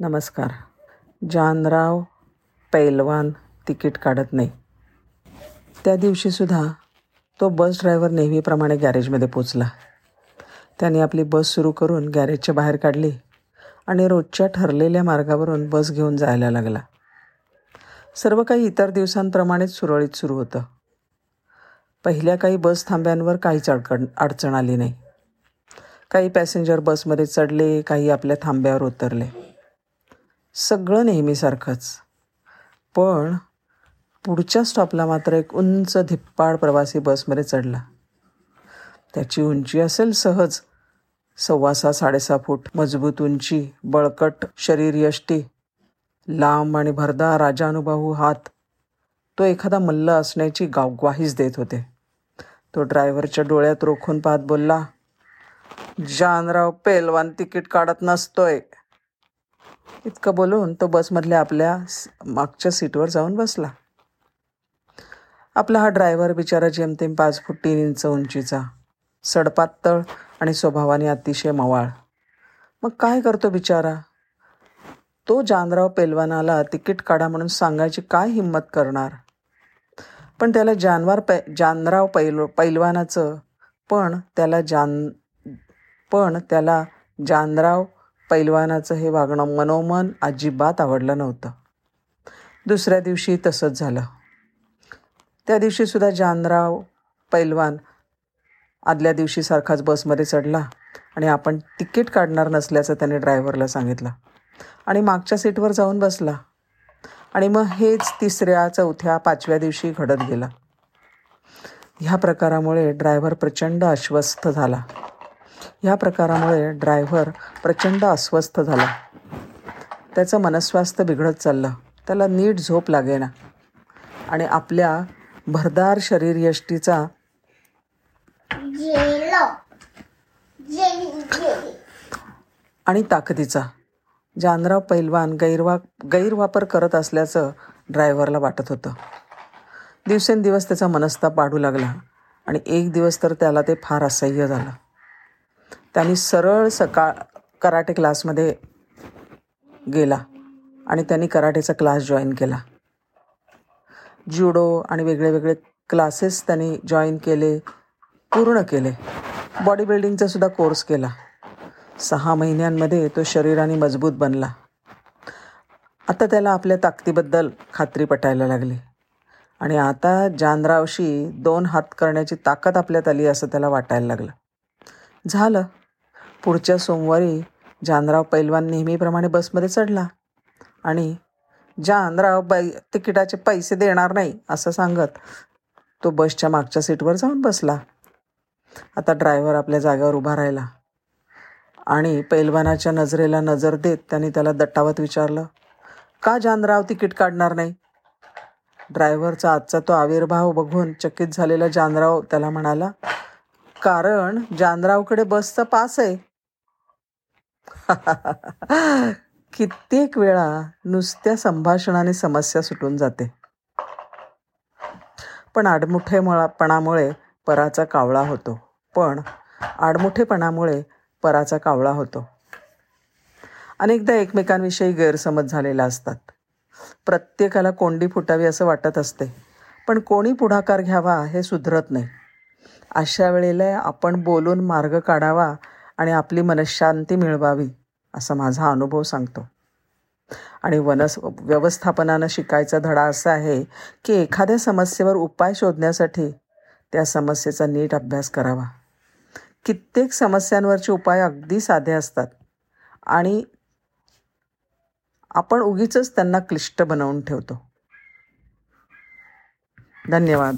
नमस्कार. जानराव पैलवान तिकीट काढत नाही. त्या दिवशीसुद्धा तो बस ड्रायव्हर नेहमीप्रमाणे गॅरेजमध्ये पोचला. त्याने आपली बस सुरू करून गॅरेजच्या बाहेर काढली आणि रोजच्या ठरलेल्या मार्गावरून बस घेऊन जायला लागला. सर्व काही इतर दिवसांप्रमाणेच सुरळीत सुरू होतं. पहिल्या काही बस थांब्यांवर काहीच अडकण अडचण आली नाही. काही पॅसेंजर बसमध्ये चढले काही आपल्या थांब्यावर उतरले. सगळं नेहमीसारखंच. पण पुढच्या स्टॉपला मात्र एक उंच धिप्पाड प्रवासी बसमध्ये चढला. त्याची उंची असेल सहज सव्वा सहा साडेसहा फूट. मजबूत उंची बळकट शरीर यष्टी लांब आणि भरदा राजानुभाऊ हात. तो एखादा मल्ल असण्याची गावग्वाहीच देत होते. तो ड्रायव्हरच्या डोळ्यात रोखून पाहत बोलला जानराव पेलवान तिकीट काढत नसतोय. इतकं बोलून तो बसमधल्या आपल्या मागच्या सीटवर जाऊन बसला. आपला हा ड्रायव्हर बिचारा जेमतेम पाच फूट तीन इंच उंचीचा सडपातळ आणि स्वभावाने अतिशय मवाळ. मग काय करतो बिचारा? तो जानराव पेलवानाला तिकीट काढा म्हणून सांगायची काय हिंमत करणार? पण त्याला जानवार पै जानराव पैल पैलवानाचं पण त्याला जान पण त्याला जानराव पैलवानाचं हे वागणं मनोमन अजिबात आवडलं नव्हतं. दुसऱ्या दिवशी तसंच झालं. त्या दिवशीसुद्धा जानराव पैलवान आदल्या दिवशीसारखाच बसमध्ये चढला आणि आपण तिकीट काढणार नसल्याचं त्याने ड्रायव्हरला सांगितलं आणि मागच्या सीटवर जाऊन बसला. आणि मग हेच तिसऱ्या चौथ्या पाचव्या दिवशी घडत गेलं. ह्या प्रकारामुळे ड्रायव्हर प्रचंड अस्वस्थ झाला. ह्या प्रकारामुळे ड्रायव्हर प्रचंड अस्वस्थ झाला. त्याचं मनस्वास्थ्य बिघडत चाललं. त्याला नीट झोप लागेना. आणि आपल्या भरदार शरीर यष्टीचा गेलो जेली गेली आणि ताकदीचा. जानराव पैलवान गैरवा गैरवापर करत असल्याचं ड्रायव्हरला वाटत होतं. दिवसेंदिवस त्याचा मनस्ताप वाढू लागला आणि एक दिवस तर त्याला ते फार असह्य झालं. त्यांनी सरळ सकाळ कराटे क्लासमध्ये गेला आणि त्यांनी कराटेचा क्लास जॉईन केला. ज्युडो आणि वेगळे वेगळे क्लासेस त्यांनी जॉईन केले पूर्ण केले. बॉडी बिल्डिंगचा सुद्धा कोर्स केला. सहा महिन्यांमध्ये तो शरीराने मजबूत बनला. आता त्याला आपल्या ताकदीबद्दल खात्री पटायला लागली. आणि आता जानरावशी दोन हात करण्याची ताकद आपल्यात आली असं त्याला वाटायला लागलं. झालं. पुढच्या सोमवारी जानराव पैलवान नेहमीप्रमाणे बसमध्ये चढला. आणि जानराव बाई तिकिटाचे पैसे देणार नाही असं सांगत तो बसच्या मागच्या सीटवर जाऊन बसला. आता ड्रायव्हर आपल्या जागेवर उभा राहिला. आणि पैलवानाच्या नजरेला नजर देत त्यांनी त्याला दट्टावत विचारलं का जानराव तिकीट काढणार नाही? ड्रायव्हरचा आजचा तो आविर्भाव बघून चकित झालेला जानराव त्याला म्हणाला कारण जानरावकडे बसचा पास आहे. कित्येक वेळा नुसत्या संभाषणाने समस्या सुटून जाते. पण आडमुठेपणामुळे पराचा कावळा होतो. पण आडमुठेपणामुळे पराचा कावळा होतो. अनेकदा एकमेकांविषयी गैरसमज झालेला असतात. प्रत्येकाला कोंडी फुटावी असं वाटत असते. पण कोणी पुढाकार घ्यावा हे सुधरत नाही. अशा वेळेला आपण बोलून मार्ग काढावा आणि आपली मनशांती मिळवावी असा माझा अनुभव सांगतो. आणि वनस व्यवस्थापनानं शिकायचा धडा असा आहे की एखाद्या समस्येवर उपाय शोधण्यासाठी त्या समस्येचा नीट अभ्यास करावा. कित्येक समस्यांवरचे उपाय अगदी साधे असतात आणि आपण उगीच त्यांना क्लिष्ट बनवून ठेवतो. धन्यवाद.